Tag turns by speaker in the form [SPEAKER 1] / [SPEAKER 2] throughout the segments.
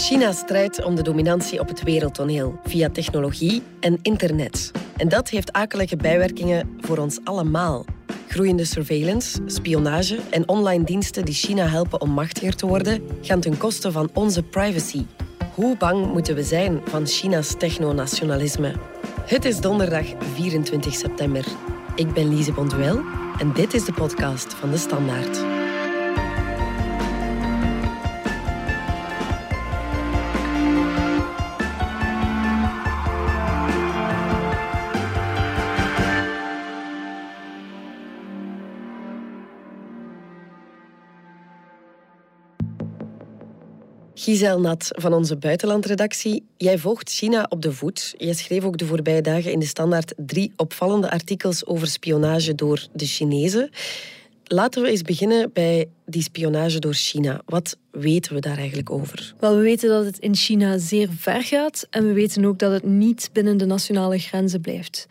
[SPEAKER 1] China strijdt om de dominantie op het wereldtoneel via technologie en internet. En dat heeft akelige bijwerkingen voor ons allemaal. Groeiende surveillance, spionage en online diensten die China helpen om machtiger te worden, gaan ten koste van onze privacy. Hoe bang moeten we zijn van China's technonationalisme? Het is donderdag 24 september. Ik ben Lise Bonduel en dit is de podcast van De Standaard. Giselle Nat van onze buitenlandredactie. Jij volgt China op de voet. Je schreef ook de voorbije dagen in de Standaard drie opvallende artikels over spionage door de Chinezen. Laten we eens beginnen bij die spionage door China. Wat weten we daar eigenlijk over?
[SPEAKER 2] Wel, we weten dat het in China zeer ver gaat en we weten ook dat het niet binnen de nationale grenzen blijft.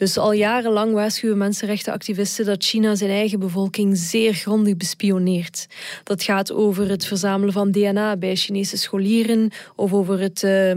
[SPEAKER 2] Dus al jarenlang waarschuwen mensenrechtenactivisten dat China zijn eigen bevolking zeer grondig bespioneert. Dat gaat over het verzamelen van DNA bij Chinese scholieren of over het uh,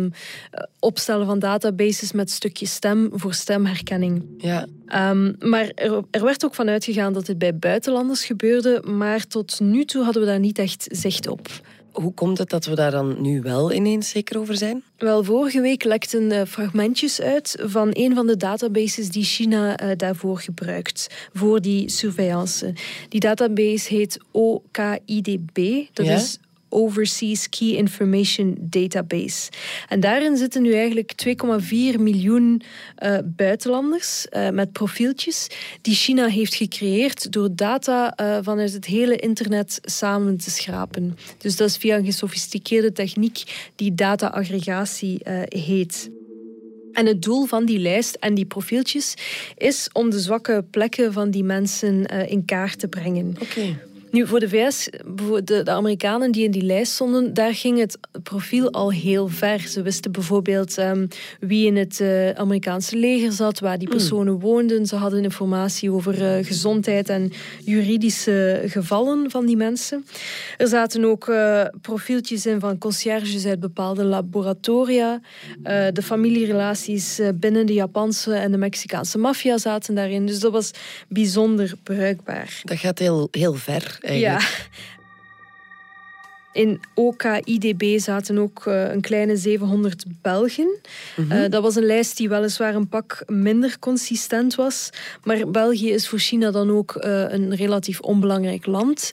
[SPEAKER 2] opstellen van databases met stukjes stem voor stemherkenning.
[SPEAKER 1] Ja.
[SPEAKER 2] Um, maar er, er, werd ook van uitgegaan dat het bij buitenlanders gebeurde, maar tot nu toe hadden we daar niet echt zicht op.
[SPEAKER 1] Hoe komt het dat we daar dan nu wel ineens zeker over zijn?
[SPEAKER 2] Wel, vorige week lekten uh, fragmentjes uit van een van de databases die China uh, daarvoor gebruikt, voor die surveillance. Die database heet OKIDB, dat
[SPEAKER 1] ja?
[SPEAKER 2] is Overseas Key Information Database. En daarin zitten nu eigenlijk 2,4 miljoen uh, buitenlanders uh, met profieltjes die China heeft gecreëerd door data uh, vanuit het hele internet samen te schrapen. Dus dat is via een gesofisticeerde techniek die data-aggregatie heet. En het doel van die lijst en die profieltjes is om de zwakke plekken van die mensen in kaart te brengen.
[SPEAKER 1] Okay.
[SPEAKER 2] Nu, voor de VS, de, de, Amerikanen die in die lijst stonden, daar ging het profiel al heel ver. Ze wisten bijvoorbeeld um, wie in het uh, Amerikaanse leger zat, waar die personen mm. woonden. Ze hadden informatie over uh, gezondheid en juridische gevallen van die mensen. Er zaten ook uh, profieltjes in van conciërges uit bepaalde laboratoria. de familierelaties binnen de Japanse en de Mexicaanse maffia zaten daarin. Dus dat was bijzonder bruikbaar.
[SPEAKER 1] Dat gaat heel, heel ver. Eigenlijk.
[SPEAKER 2] Ja. In OKIDB zaten ook uh, een kleine 700 Belgen. Mm -hmm. uh, dat was een lijst die weliswaar een pak minder consistent was. Maar België is voor China dan ook uh, een relatief onbelangrijk land.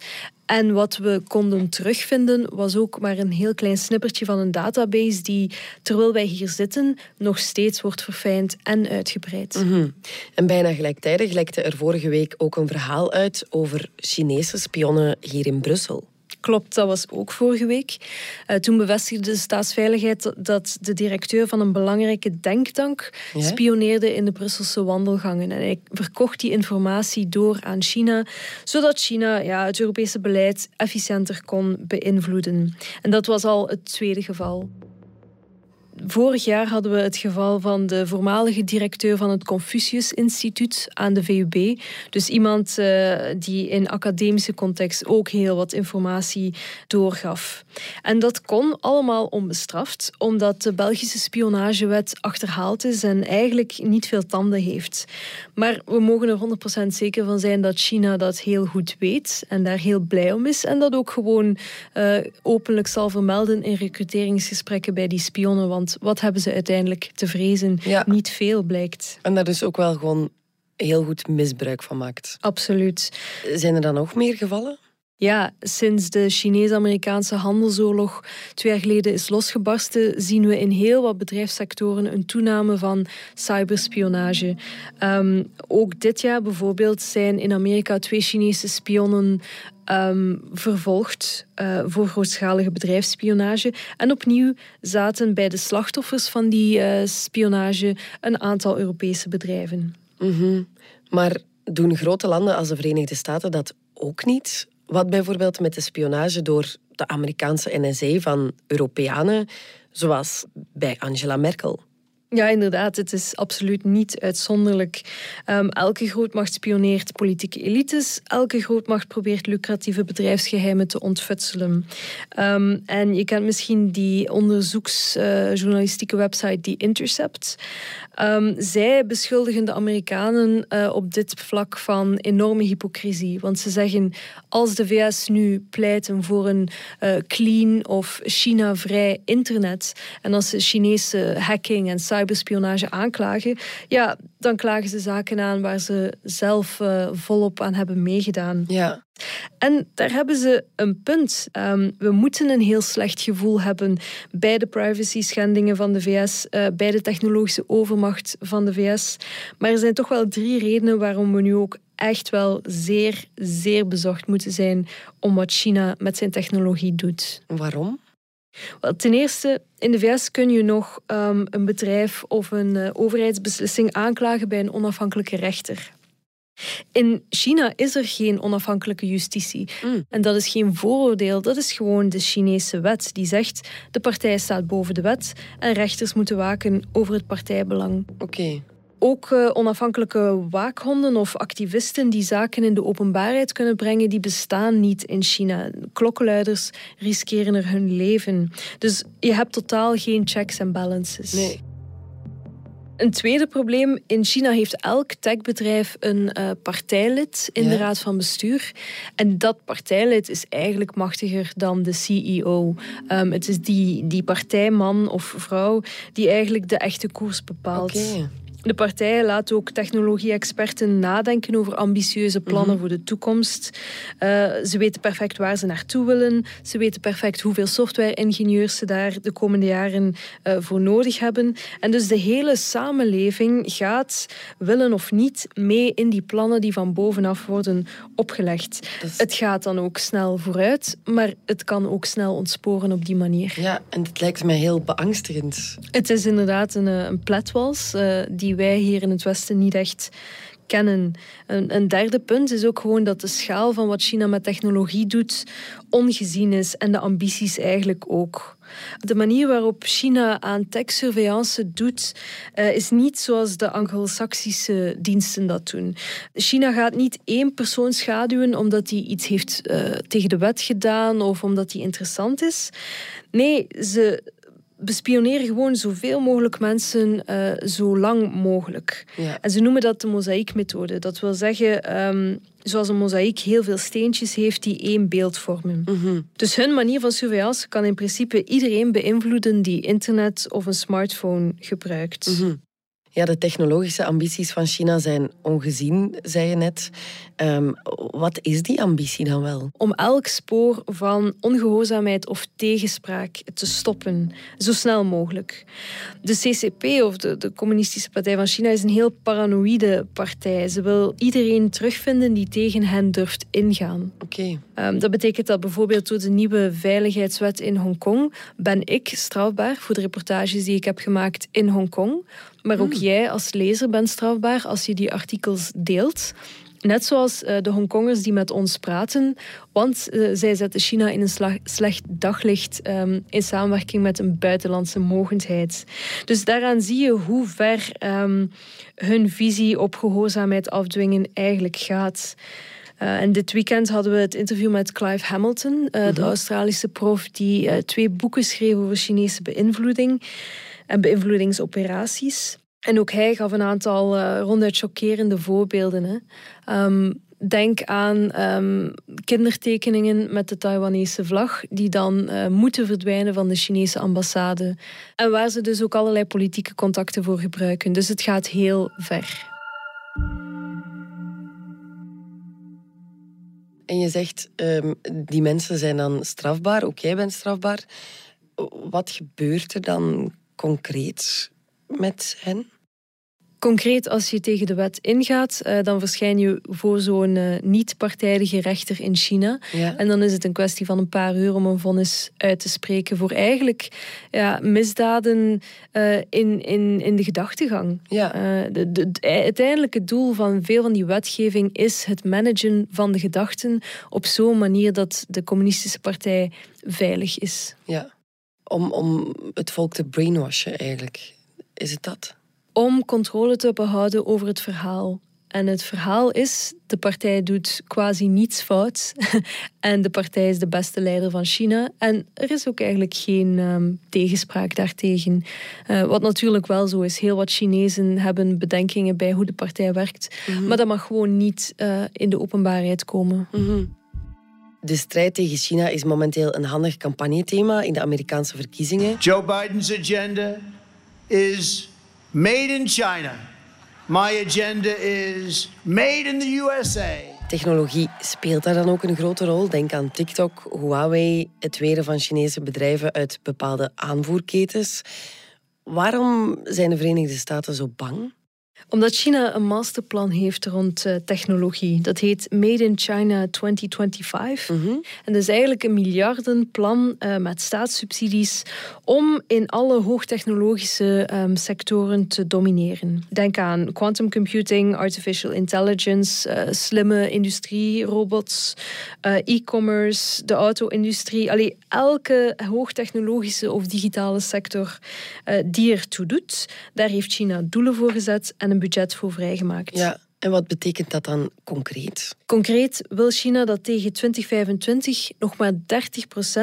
[SPEAKER 2] En wat we konden terugvinden was ook maar een heel klein snippertje van een database die, terwijl wij hier zitten, nog steeds wordt verfijnd en uitgebreid.
[SPEAKER 1] -hmm. En bijna gelijktijdig lekte er vorige week ook een verhaal uit over Chinese spionnen hier in Brussel.
[SPEAKER 2] Klopt, dat was ook vorige week. Uh, toen bevestigde de staatsveiligheid dat de directeur van een belangrijke denktank
[SPEAKER 1] ja?
[SPEAKER 2] spioneerde in de Brusselse wandelgangen. En hij verkocht die informatie door aan China, zodat China ja, het Europese beleid efficiënter kon beïnvloeden. En dat was al het tweede geval. Vorig jaar hadden we het geval van de voormalige directeur van het Confucius Instituut aan de VUB. Dus iemand uh, die in academische context ook heel wat informatie doorgaf. En dat kon allemaal onbestraft, omdat de Belgische spionagewet achterhaald is en eigenlijk niet veel tanden heeft. Maar we mogen er 100% zeker van zijn dat China dat heel goed weet en daar heel blij om is. En dat ook gewoon uh, openlijk zal vermelden in recruteringsgesprekken bij die spionnen. Want wat hebben ze uiteindelijk te vrezen?
[SPEAKER 1] Ja.
[SPEAKER 2] Niet veel blijkt.
[SPEAKER 1] En daar dus ook wel gewoon heel goed misbruik van maakt.
[SPEAKER 2] Absoluut.
[SPEAKER 1] Zijn er dan nog meer gevallen?
[SPEAKER 2] Ja, sinds de Chinees-Amerikaanse handelsoorlog twee jaar geleden is losgebarsten, zien we in heel wat bedrijfssectoren een toename van cyberspionage. Um, ook dit jaar bijvoorbeeld zijn in Amerika twee Chinese spionnen um, vervolgd uh, voor grootschalige bedrijfsspionage. En opnieuw zaten bij de slachtoffers van die uh, spionage een aantal Europese bedrijven.
[SPEAKER 1] Mm. Maar doen grote landen als de Verenigde Staten dat ook niet? Wat bijvoorbeeld met de spionage door de Amerikaanse NSA van Europeanen, zoals bij Angela Merkel.
[SPEAKER 2] Ja, inderdaad. Het is absoluut niet uitzonderlijk. Um, elke grootmacht spioneert politieke elites. Elke grootmacht probeert lucratieve bedrijfsgeheimen te ontfutselen. Um, en je kent misschien die onderzoeksjournalistieke website die Intercept. Um, zij beschuldigen de Amerikanen uh, op dit vlak van enorme hypocrisie. Want ze zeggen, als de VS nu pleiten voor een uh, clean of China-vrij internet en als ze Chinese hacking en cyber cyberspionage aanklagen, ja, dan klagen ze zaken aan waar ze zelf uh, volop aan hebben meegedaan.
[SPEAKER 1] Ja.
[SPEAKER 2] En daar hebben ze een punt. Um, we moeten een heel slecht gevoel hebben bij de privacy-schendingen van de VS, uh, eh, bij de technologische overmacht van de VS. Maar er zijn toch wel drie redenen waarom we nu ook echt wel zeer, zeer bezorgd moeten zijn om wat China met zijn technologie doet.
[SPEAKER 1] Waarom?
[SPEAKER 2] Ten eerste, in de VS kun je nog um, een bedrijf of een uh, overheidsbeslissing aanklagen bij een onafhankelijke rechter. In China is er geen onafhankelijke justitie. Mm. En dat is geen vooroordeel, dat is gewoon de Chinese wet die zegt de partij staat boven de wet en rechters moeten waken over het partijbelang.
[SPEAKER 1] Oké.
[SPEAKER 2] Ook uh, onafhankelijke waakhonden of activisten die zaken in de openbaarheid kunnen brengen, die bestaan niet in China. Klokkenluiders riskeren er hun leven. Dus je hebt totaal geen checks en balances.
[SPEAKER 1] Nee.
[SPEAKER 2] Een tweede probleem, in China heeft elk techbedrijf een uh, partijlid in de raad van bestuur. En dat partijlid is eigenlijk machtiger dan de CEO. Um, ehm, het is die, die partijman of vrouw die eigenlijk de echte koers bepaalt.
[SPEAKER 1] Okay.
[SPEAKER 2] De partijen laten ook technologie-experten nadenken over ambitieuze plannen mhm. voor de toekomst. Uh, ze weten perfect waar ze naartoe willen. Ze weten perfect hoeveel software-ingenieurs ze daar de komende jaren uh, voor nodig hebben. En dus de hele samenleving gaat, willen of niet, mee in die plannen die van bovenaf worden opgelegd. Het gaat dan ook snel vooruit, maar het kan ook snel ontsporen op die manier.
[SPEAKER 1] Ja, en het lijkt mij heel beangstigend.
[SPEAKER 2] Het is inderdaad een, eh, een pletwals uh, die die wij hier in het Westen niet echt kennen. Een, een, derde punt is ook gewoon dat de schaal van wat China met technologie doet ongezien is en de ambities eigenlijk ook. De manier waarop China aan tech-surveillance doet, uh, is niet zoals de Anglo-Saxische diensten dat doen. China gaat niet één persoon schaduwen omdat hij iets heeft uh, tegen de wet gedaan of omdat hij interessant is. Nee, ze bespioneren gewoon zoveel mogelijk mensen uh, zo lang mogelijk. En ze noemen dat de mozaïekmethode. Dat wil zeggen, um, zoals een mozaïek heel veel steentjes heeft die één beeld vormen.
[SPEAKER 1] Mhm.
[SPEAKER 2] Dus hun manier van surveillance kan in principe iedereen beïnvloeden die internet of een smartphone gebruikt.
[SPEAKER 1] Mhm. Ja, de technologische ambities van China zijn ongezien, zei je net. Um, wat is die ambitie dan wel?
[SPEAKER 2] Om elk spoor van ongehoorzaamheid of tegenspraak te stoppen, zo snel mogelijk. De CCP, of de, de Communistische Partij van China, is een heel paranoïde partij. Ze wil iedereen terugvinden die tegen hen durft ingaan.
[SPEAKER 1] Oké.
[SPEAKER 2] Um, dat betekent dat bijvoorbeeld door de nieuwe veiligheidswet in Hongkong ben ik strafbaar voor de reportages die ik heb gemaakt in Hongkong. Maar ook hmm. jij als lezer bent strafbaar als je die artikels deelt. Net zoals uh, de Hongkongers die met ons praten, want uh, zij zetten China in een slecht daglicht um, in samenwerking met een buitenlandse mogendheid. Dus daaraan zie je hoe ver um, hun visie op gehoorzaamheid afdwingen eigenlijk gaat. Uh, en dit weekend hadden we het interview met Clive Hamilton, uh, de mhm. Australische prof die uh, twee boeken schreef over Chinese beïnvloeding en beïnvloedingsoperaties. En ook hij gaf een aantal uh, ronduit chockerende voorbeelden. Hè. Um, denk aan um, kindertekeningen met de Taiwanese vlag, die dan uh, moeten verdwijnen van de Chinese ambassade. En waar ze dus ook allerlei politieke contacten voor gebruiken. Dus het gaat heel ver.
[SPEAKER 1] En je zegt, um, die mensen zijn dan strafbaar, ook jij bent strafbaar. Wat gebeurt er dan concreet met hen?
[SPEAKER 2] Concreet, als je tegen de wet ingaat, uh, dan verschijn je voor zo'n uh, niet-partijdige rechter in China.
[SPEAKER 1] Ja.
[SPEAKER 2] En dan is het een kwestie van een paar uur om een vonnis uit te spreken voor eigenlijk ja, misdaden uh, in, in, in de gedachtegang.
[SPEAKER 1] Ja.
[SPEAKER 2] De, de, het uiteindelijke doel van veel van die wetgeving is het managen van de gedachten op zo'n manier dat de communistische partij veilig is.
[SPEAKER 1] Ja om, om het volk te brainwashen eigenlijk. is het dat?
[SPEAKER 2] Om controle te behouden over het verhaal. En het verhaal is, de partij doet quasi niets fout. en de partij is de beste leider van China. En er is ook eigenlijk geen um, tegenspraak daartegen. Uh, wat natuurlijk wel zo is. Heel wat Chinezen hebben bedenkingen bij hoe de partij werkt. Mm -hmm. Maar dat mag gewoon niet uh, in de openbaarheid komen.
[SPEAKER 1] Mm -hmm. De strijd tegen China is momenteel een handig campagnethema in de Amerikaanse verkiezingen.
[SPEAKER 3] Joe Biden's agenda is made in China. My agenda is made in the USA.
[SPEAKER 1] Technologie speelt daar dan ook een grote rol. Denk aan TikTok, Huawei, het weren van Chinese bedrijven uit bepaalde aanvoerketens. Waarom zijn de Verenigde Staten zo bang?
[SPEAKER 2] Omdat China een masterplan heeft rond uh, technologie. Dat heet Made in China 2025. Mm -hmm. En dat is eigenlijk een miljardenplan uh, met staatssubsidies om in alle hoogtechnologische um, sectoren te domineren. Denk aan quantum computing, artificial intelligence, uh, slimme industrie, robots, e-commerce, de auto-industrie. Allee, elke hoogtechnologische of digitale sector die ertoe doet, daar heeft China doelen voor gezet en een budget voor vrijgemaakt.
[SPEAKER 1] Ja, en wat betekent dat dan concreet?
[SPEAKER 2] Concreet wil China dat tegen 2025 nog maar 30%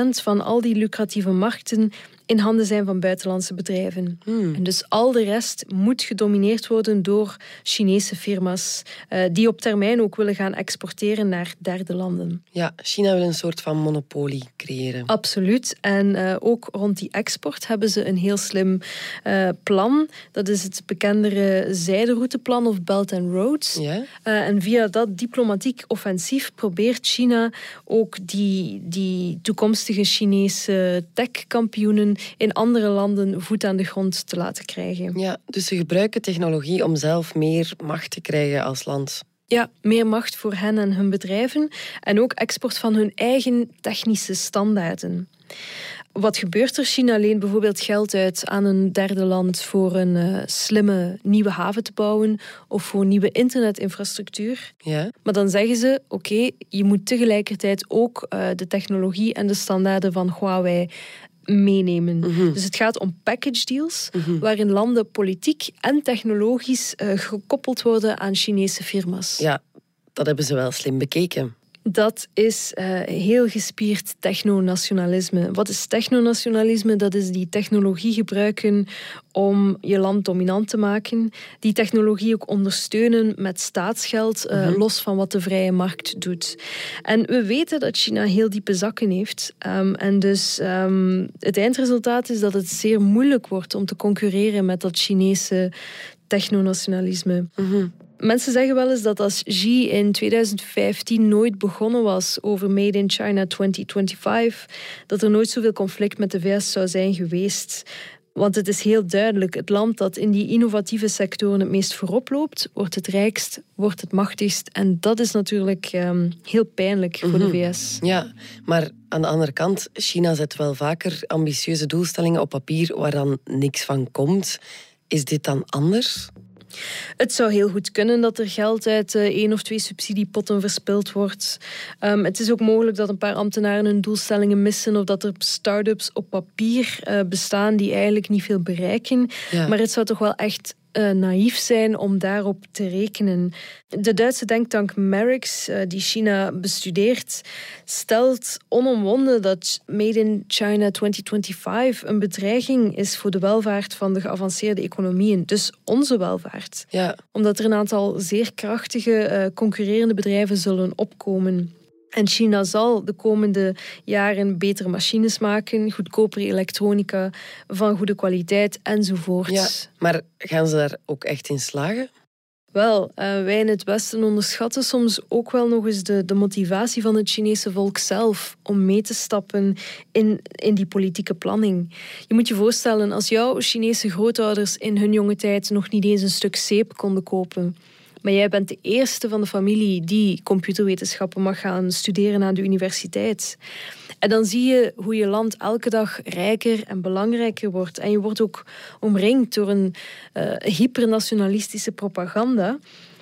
[SPEAKER 2] van al die lucratieve markten in handen zijn van buitenlandse bedrijven. Hmm. En dus al de rest moet gedomineerd worden door Chinese firma's, uh, die op termijn ook willen gaan exporteren naar derde landen.
[SPEAKER 1] Ja, China wil een soort van monopolie creëren.
[SPEAKER 2] Absoluut. En uh, ook rond die export hebben ze een heel slim uh, plan. Dat is het bekendere zijderouteplan of Belt and Roads.
[SPEAKER 1] Ja?
[SPEAKER 2] en via dat diplomatiek offensief probeert China ook die, die toekomstige Chinese tech-kampioenen in andere landen voet aan de grond te laten krijgen.
[SPEAKER 1] Ja, dus ze gebruiken technologie om zelf meer macht te krijgen als land.
[SPEAKER 2] Ja, meer macht voor hen en hun bedrijven en ook export van hun eigen technische standaarden. Wat gebeurt er? China leent bijvoorbeeld geld uit aan een derde land voor een uh, slimme nieuwe haven te bouwen of voor nieuwe internetinfrastructuur.
[SPEAKER 1] Ja.
[SPEAKER 2] Maar dan zeggen ze: oké, je moet tegelijkertijd ook uh, de technologie en de standaarden van Huawei meenemen. Mm -hmm. Dus het gaat om package deals, mm -hmm. waarin landen politiek en technologisch uh, gekoppeld worden aan Chinese firma's.
[SPEAKER 1] Ja, dat hebben ze wel slim bekeken.
[SPEAKER 2] Dat is uh, heel gespierd technonationalisme. Wat is technonationalisme? Dat is die technologie gebruiken om je land dominant te maken. Die technologie ook ondersteunen met staatsgeld, uh, mm -hmm. los van wat de vrije markt doet. En we weten dat China heel diepe zakken heeft. Um, en dus um, het eindresultaat is dat het zeer moeilijk wordt om te concurreren met dat Chinese technonationalisme.
[SPEAKER 1] Mm -hmm.
[SPEAKER 2] Mensen zeggen wel eens dat als Xi in 2015 nooit begonnen was over Made in China 2025, dat er nooit zoveel conflict met de VS zou zijn geweest. Want het is heel duidelijk, het land dat in die innovatieve sectoren het meest voorop loopt, wordt het rijkst, wordt het machtigst. En dat is natuurlijk um, heel pijnlijk voor de VS.
[SPEAKER 1] Ja, maar aan de andere kant, China zet wel vaker ambitieuze doelstellingen op papier waar dan niks van komt. Is dit dan anders?
[SPEAKER 2] Het zou heel goed kunnen dat er geld uit uh, één of twee subsidiepotten verspild wordt. Um, het is ook mogelijk dat een paar ambtenaren hun doelstellingen missen of dat er start-ups op papier uh, bestaan die eigenlijk niet veel bereiken.
[SPEAKER 1] Ja.
[SPEAKER 2] Maar het zou toch wel echt uh, naïef zijn om daarop te rekenen. De Duitse denktank Merix, uh, die China bestudeert, stelt onomwonden dat Made in China 2025 een bedreiging is voor de welvaart van de geavanceerde economieën, dus onze welvaart.
[SPEAKER 1] Ja.
[SPEAKER 2] Omdat er een aantal zeer krachtige uh, concurrerende bedrijven zullen opkomen. En China zal de komende jaren betere machines maken, goedkopere elektronica van goede kwaliteit enzovoort.
[SPEAKER 1] Ja, maar gaan ze daar ook echt in slagen?
[SPEAKER 2] Wel, uh, wij in het Westen onderschatten soms ook wel nog eens de, de motivatie van het Chinese volk zelf om mee te stappen in, in die politieke planning. Je moet je voorstellen, als jouw Chinese grootouders in hun jonge tijd nog niet eens een stuk zeep konden kopen, maar jij bent de eerste van de familie die computerwetenschappen mag gaan studeren aan de universiteit. En dan zie je hoe je land elke dag rijker en belangrijker wordt. En je wordt ook omringd door een uh, hypernationalistische propaganda.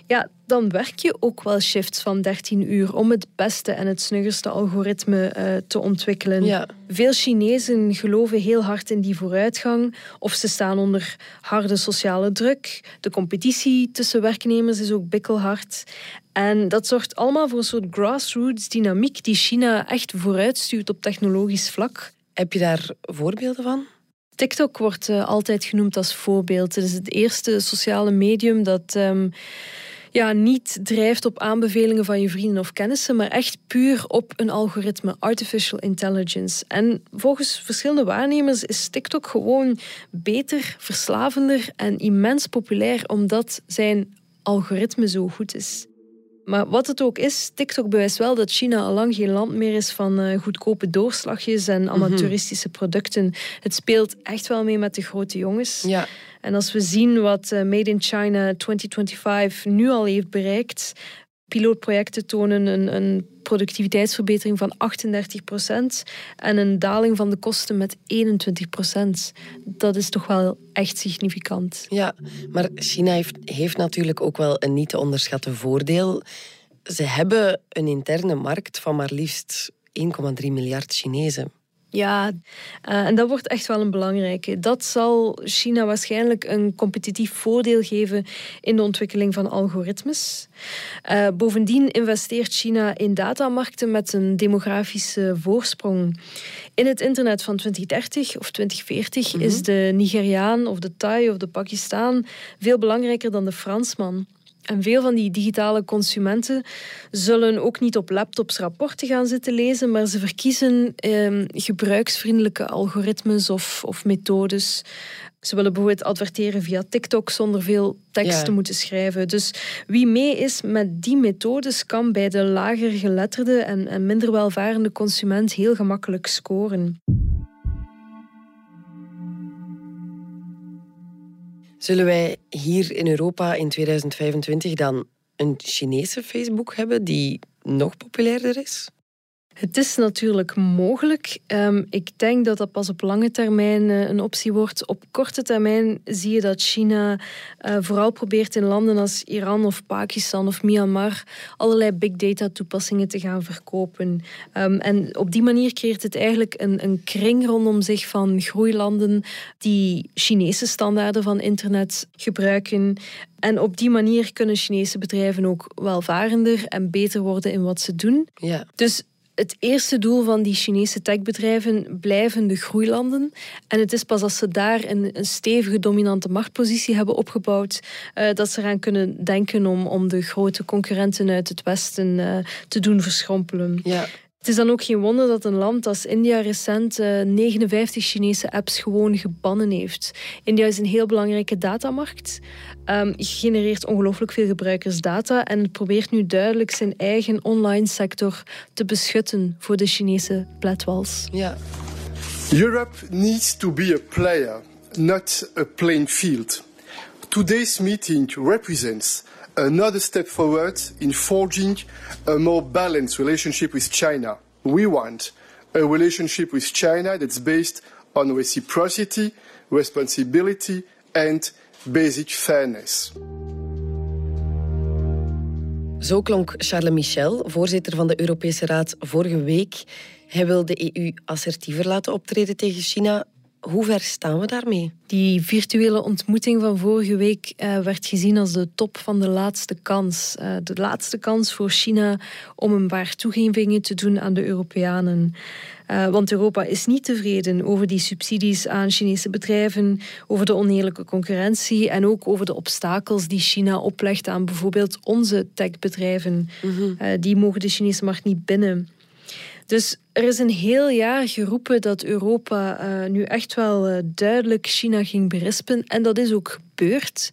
[SPEAKER 2] Ja, dan werk je ook wel shifts van 13 uur om het beste en het snuggerste algoritme uh, te ontwikkelen.
[SPEAKER 1] Ja.
[SPEAKER 2] Veel Chinezen geloven heel hard in die vooruitgang of ze staan onder harde sociale druk. De competitie tussen werknemers is ook bikkelhard. En dat zorgt allemaal voor een soort grassroots dynamiek die China echt vooruitstuurt op technologisch vlak.
[SPEAKER 1] Heb je daar voorbeelden van?
[SPEAKER 2] TikTok wordt uh, altijd genoemd als voorbeeld. Het is het eerste sociale medium dat um, ja, niet drijft op aanbevelingen van je vrienden of kennissen, maar echt puur op een algoritme, artificial intelligence. En volgens verschillende waarnemers is TikTok gewoon beter, verslavender en immens populair omdat zijn algoritme zo goed is. Maar wat het ook is, TikTok bewijst wel dat China al lang geen land meer is van uh, goedkope doorslagjes en mhm. amateuristische producten. Het speelt echt wel mee met de grote jongens.
[SPEAKER 1] Ja.
[SPEAKER 2] En als we zien wat uh, Made in China 2025 nu al heeft bereikt, pilootprojecten tonen een, een productiviteitsverbetering van 38% en een daling van de kosten met 21% Dat is toch wel echt significant.
[SPEAKER 1] Ja, maar China heeft, heeft natuurlijk ook wel een niet te onderschatten voordeel. Ze hebben een interne markt van maar liefst 1,3 miljard Chinezen.
[SPEAKER 2] Ja, uh, en dat wordt echt wel een belangrijke. Dat zal China waarschijnlijk een competitief voordeel geven in de ontwikkeling van algoritmes. Uh, bovendien investeert China in datamarkten met een demografische voorsprong. In het internet van 2030 of 2040 mm -hmm. is de Nigeriaan of de Thai of de Pakistan veel belangrijker dan de Fransman. En veel van die digitale consumenten zullen ook niet op laptops rapporten gaan zitten lezen, maar ze verkiezen eh, gebruiksvriendelijke algoritmes of, of methodes. Ze willen bijvoorbeeld adverteren via TikTok zonder veel tekst te moeten schrijven. Dus wie mee is met die methodes kan bij de lager geletterde en, en minder welvarende consument heel gemakkelijk scoren.
[SPEAKER 1] Zullen wij hier in Europa in 2025 dan een Chinese Facebook hebben die nog populairder is?
[SPEAKER 2] Het is natuurlijk mogelijk. Ehm, ik denk dat dat pas op lange termijn eh, een optie wordt. Op korte termijn zie je dat China uh, vooral probeert in landen als Iran of Pakistan of Myanmar allerlei big data toepassingen te gaan verkopen. Um, en op die manier creëert het eigenlijk een, een kring rondom zich van groeilanden die Chinese standaarden van internet gebruiken. En op die manier kunnen Chinese bedrijven ook welvarender en beter worden in wat ze doen.
[SPEAKER 1] Ja.
[SPEAKER 2] Dus het eerste doel van die Chinese techbedrijven blijven de groeilanden. En het is pas als ze daar een, stevige dominante machtpositie hebben opgebouwd, uh, dat ze eraan kunnen denken om, om de grote concurrenten uit het Westen uh, te doen verschrompelen.
[SPEAKER 1] Ja.
[SPEAKER 2] Het is dan ook geen wonder dat een land als India recent 59 eh, Chinese apps gewoon gebannen heeft. India is een heel belangrijke datamarkt. Um, genereert ongelooflijk veel gebruikersdata en probeert nu duidelijk zijn eigen online sector te beschutten voor de Chinese pletwals.
[SPEAKER 1] Ja.
[SPEAKER 4] Europe needs to be a player, not a playing field. Today's meeting represents another step forward in forging a more balanced relationship with China. We want a relationship with China that's based on reciprocity, responsibility, and basic fairness.
[SPEAKER 1] Zo klonk Charles Michel, voorzitter van de Europese Raad, vorige week. Hij wil de EU assertiever laten optreden tegen China. Hoe ver staan we daarmee?
[SPEAKER 2] Die virtuele ontmoeting van vorige week uh, werd gezien als de top van de laatste kans. Uh, de laatste kans voor China om een paar toegevingen te doen aan de Europeanen. Uh, want Europa is niet tevreden over die subsidies aan Chinese bedrijven, over de oneerlijke concurrentie en ook over de obstakels die China oplegt aan bijvoorbeeld onze techbedrijven. Mm -hmm. die mogen de Chinese markt niet binnen. Dus er is een heel jaar geroepen dat Europa uh, nu echt wel uh, duidelijk China ging berispen. En dat is ook gebeurd.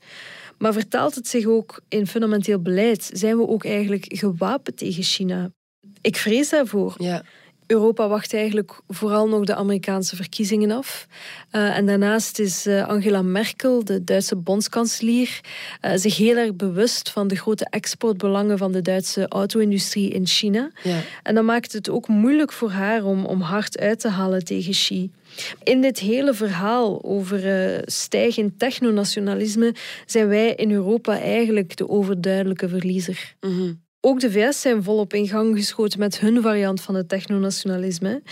[SPEAKER 2] Maar vertaalt het zich ook in fundamenteel beleid? Zijn we ook eigenlijk gewapend tegen China? Ik vrees daarvoor.
[SPEAKER 1] Ja.
[SPEAKER 2] Europa wacht eigenlijk vooral nog de Amerikaanse verkiezingen af. Uh, en daarnaast is uh, Angela Merkel, de Duitse bondskanselier, uh, zich heel erg bewust van de grote exportbelangen van de Duitse auto-industrie in China. Ja. En dat maakt het ook moeilijk voor haar om, om hard uit te halen tegen Xi. In dit hele verhaal over uh, stijgend technonationalisme zijn wij in Europa eigenlijk de overduidelijke verliezer. Mm ook de VS zijn volop in gang geschoten met hun variant van het technonationalisme.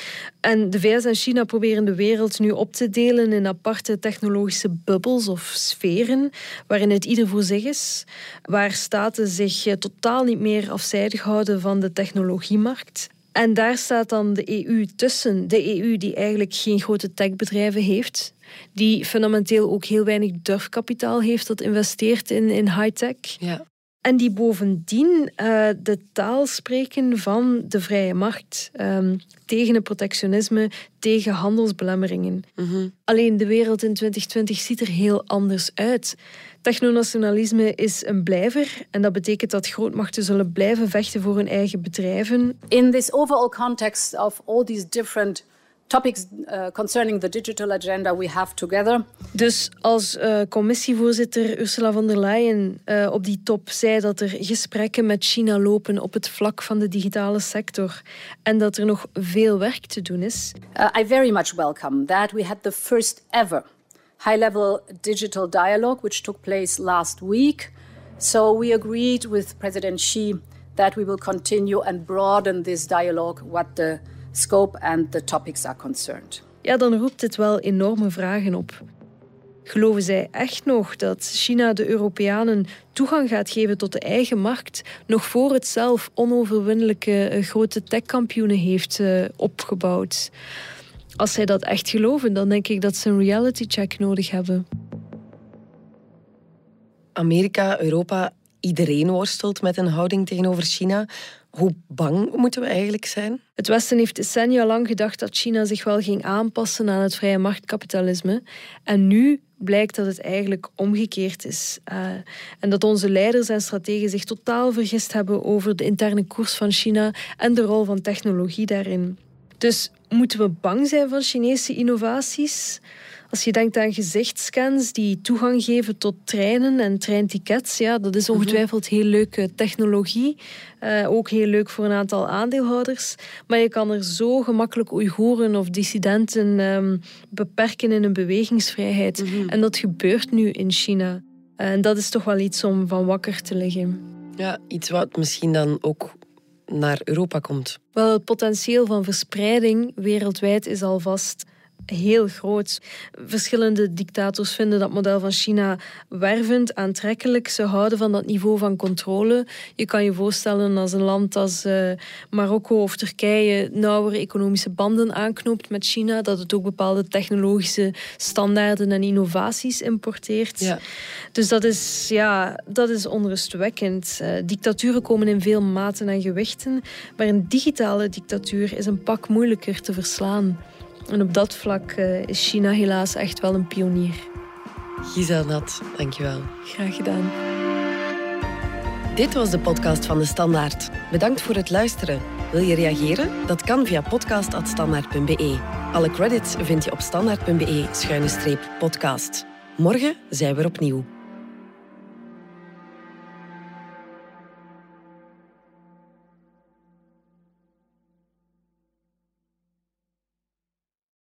[SPEAKER 2] En de VS en China proberen de wereld nu op te delen in aparte technologische bubbels of sferen, waarin het ieder voor zich is, waar staten zich eh, totaal niet meer afzijdig houden van de technologiemarkt. En daar staat dan de EU tussen. De EU die eigenlijk geen grote techbedrijven heeft, die fundamenteel ook heel weinig durfkapitaal heeft dat investeert in, in high-tech. Ja. En die bovendien uh, de taal spreken van de vrije markt. Um, tegen het protectionisme, tegen handelsbelemmeringen. Mhm. Alleen de wereld in 2020 ziet er heel anders uit. Technonationalisme is een blijver en dat betekent dat grootmachten zullen blijven vechten voor hun eigen bedrijven.
[SPEAKER 5] In this overall context of all these different topics uh, concerning the digital agenda we have together.
[SPEAKER 2] Dus als uh, commissievoorzitter Ursula von der Leyen uh, op die top zei dat er gesprekken met China lopen op het vlak van de digitale sector en dat er nog veel werk te doen is.
[SPEAKER 5] I very much welcome that we had the first ever high-level digital dialogue which took place last week. So we agreed with President Xi that we will continue and broaden this dialogue what the scope and the topics are concerned.
[SPEAKER 2] Ja, dan roept dit wel enorme vragen op. Geloven zij echt nog dat China de Europeanen toegang gaat geven tot de eigen markt, nog voor het zelf onoverwinnelijke eh, grote techkampioenen heeft uh, opgebouwd? Als zij dat echt geloven, dan denk ik dat ze een reality check nodig hebben.
[SPEAKER 1] Amerika, Europa, iedereen worstelt met een houding tegenover China. Hoe bang moeten we eigenlijk zijn?
[SPEAKER 2] Het Westen heeft decennia lang gedacht dat China zich wel ging aanpassen aan het vrije marktkapitalisme. En nu blijkt dat het eigenlijk omgekeerd is. Uh, en dat onze leiders en strategen zich totaal vergist hebben over de interne koers van China en de rol van technologie daarin. Dus moeten we bang zijn van Chinese innovaties? Als je denkt aan gezichtscans die toegang geven tot treinen en treintickets, ja, dat is mhm. ongetwijfeld heel leuke technologie. Uh, ook heel leuk voor een aantal aandeelhouders. Maar je kan er zo gemakkelijk Oeigoeren of dissidenten um, beperken in hun bewegingsvrijheid. Mhm. En dat gebeurt nu in China. En dat is toch wel iets om van wakker te liggen.
[SPEAKER 1] Ja, iets wat misschien dan ook naar Europa komt.
[SPEAKER 2] Wel, het potentieel van verspreiding wereldwijd is alvast heel groot. Verschillende dictators vinden dat model van China wervend, aantrekkelijk. Ze houden van dat niveau van controle. Je kan je voorstellen als een land als uh, Marokko of Turkije nauwere economische banden aanknoopt met China, dat het ook bepaalde technologische standaarden en innovaties importeert. Ja. Dus dat is, ja, dat is onrustwekkend. Uh, dictaturen komen in veel maten en gewichten, maar een digitale dictatuur is een pak moeilijker te verslaan. En op dat vlak uh, is China helaas echt wel een pionier.
[SPEAKER 1] Giselle Nat, dankjewel.
[SPEAKER 2] Graag gedaan.
[SPEAKER 1] Dit was de podcast van De Standaard. Bedankt voor het luisteren. Wil je reageren? Dat kan via podcast.standaard.be. Alle credits vind je op standaard.be-podcast. Morgen zijn we er opnieuw.